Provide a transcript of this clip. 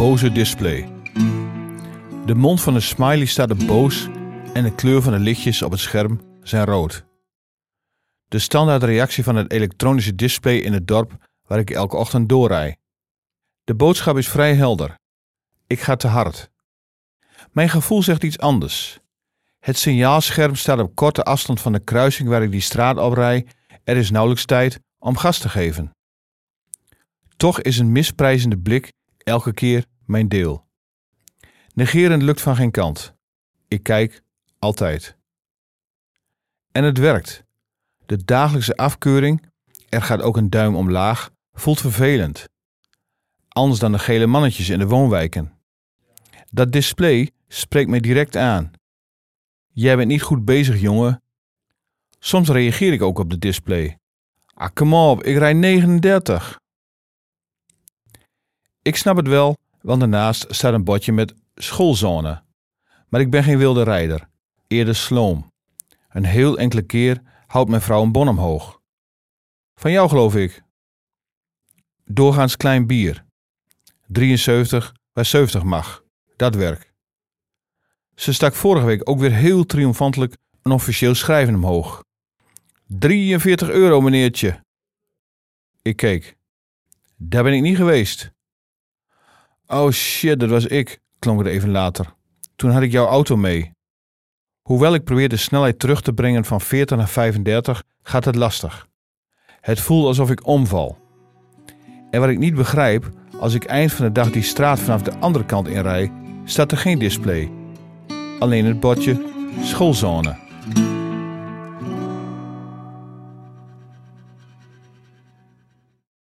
boze display. De mond van de smiley staat boos en de kleur van de lichtjes op het scherm zijn rood. De standaardreactie van het elektronische display in het dorp waar ik elke ochtend doorrij. De boodschap is vrij helder. Ik ga te hard. Mijn gevoel zegt iets anders. Het signaalscherm staat op korte afstand van de kruising waar ik die straat oprij. Er is nauwelijks tijd om gas te geven. Toch is een misprijzende blik elke keer mijn deel. Negeren lukt van geen kant. Ik kijk altijd. En het werkt. De dagelijkse afkeuring, er gaat ook een duim omlaag, voelt vervelend. Anders dan de gele mannetjes in de woonwijken. Dat display spreekt mij direct aan. Jij bent niet goed bezig, jongen. Soms reageer ik ook op de display. Ah, kom op, ik rij 39. Ik snap het wel, want daarnaast staat een bordje met schoolzone. Maar ik ben geen wilde rijder, eerder sloom. Een heel enkele keer houdt mijn vrouw een bon omhoog. Van jou geloof ik. Doorgaans klein bier. 73 bij 70 mag. Dat werk. Ze stak vorige week ook weer heel triomfantelijk een officieel schrijven omhoog. 43 euro, meneertje. Ik keek. Daar ben ik niet geweest. Oh shit, dat was ik, klonk het even later. Toen had ik jouw auto mee. Hoewel ik probeer de snelheid terug te brengen van 40 naar 35, gaat het lastig. Het voelt alsof ik omval. En wat ik niet begrijp, als ik eind van de dag die straat vanaf de andere kant inrij, staat er geen display. Alleen het bordje schoolzone.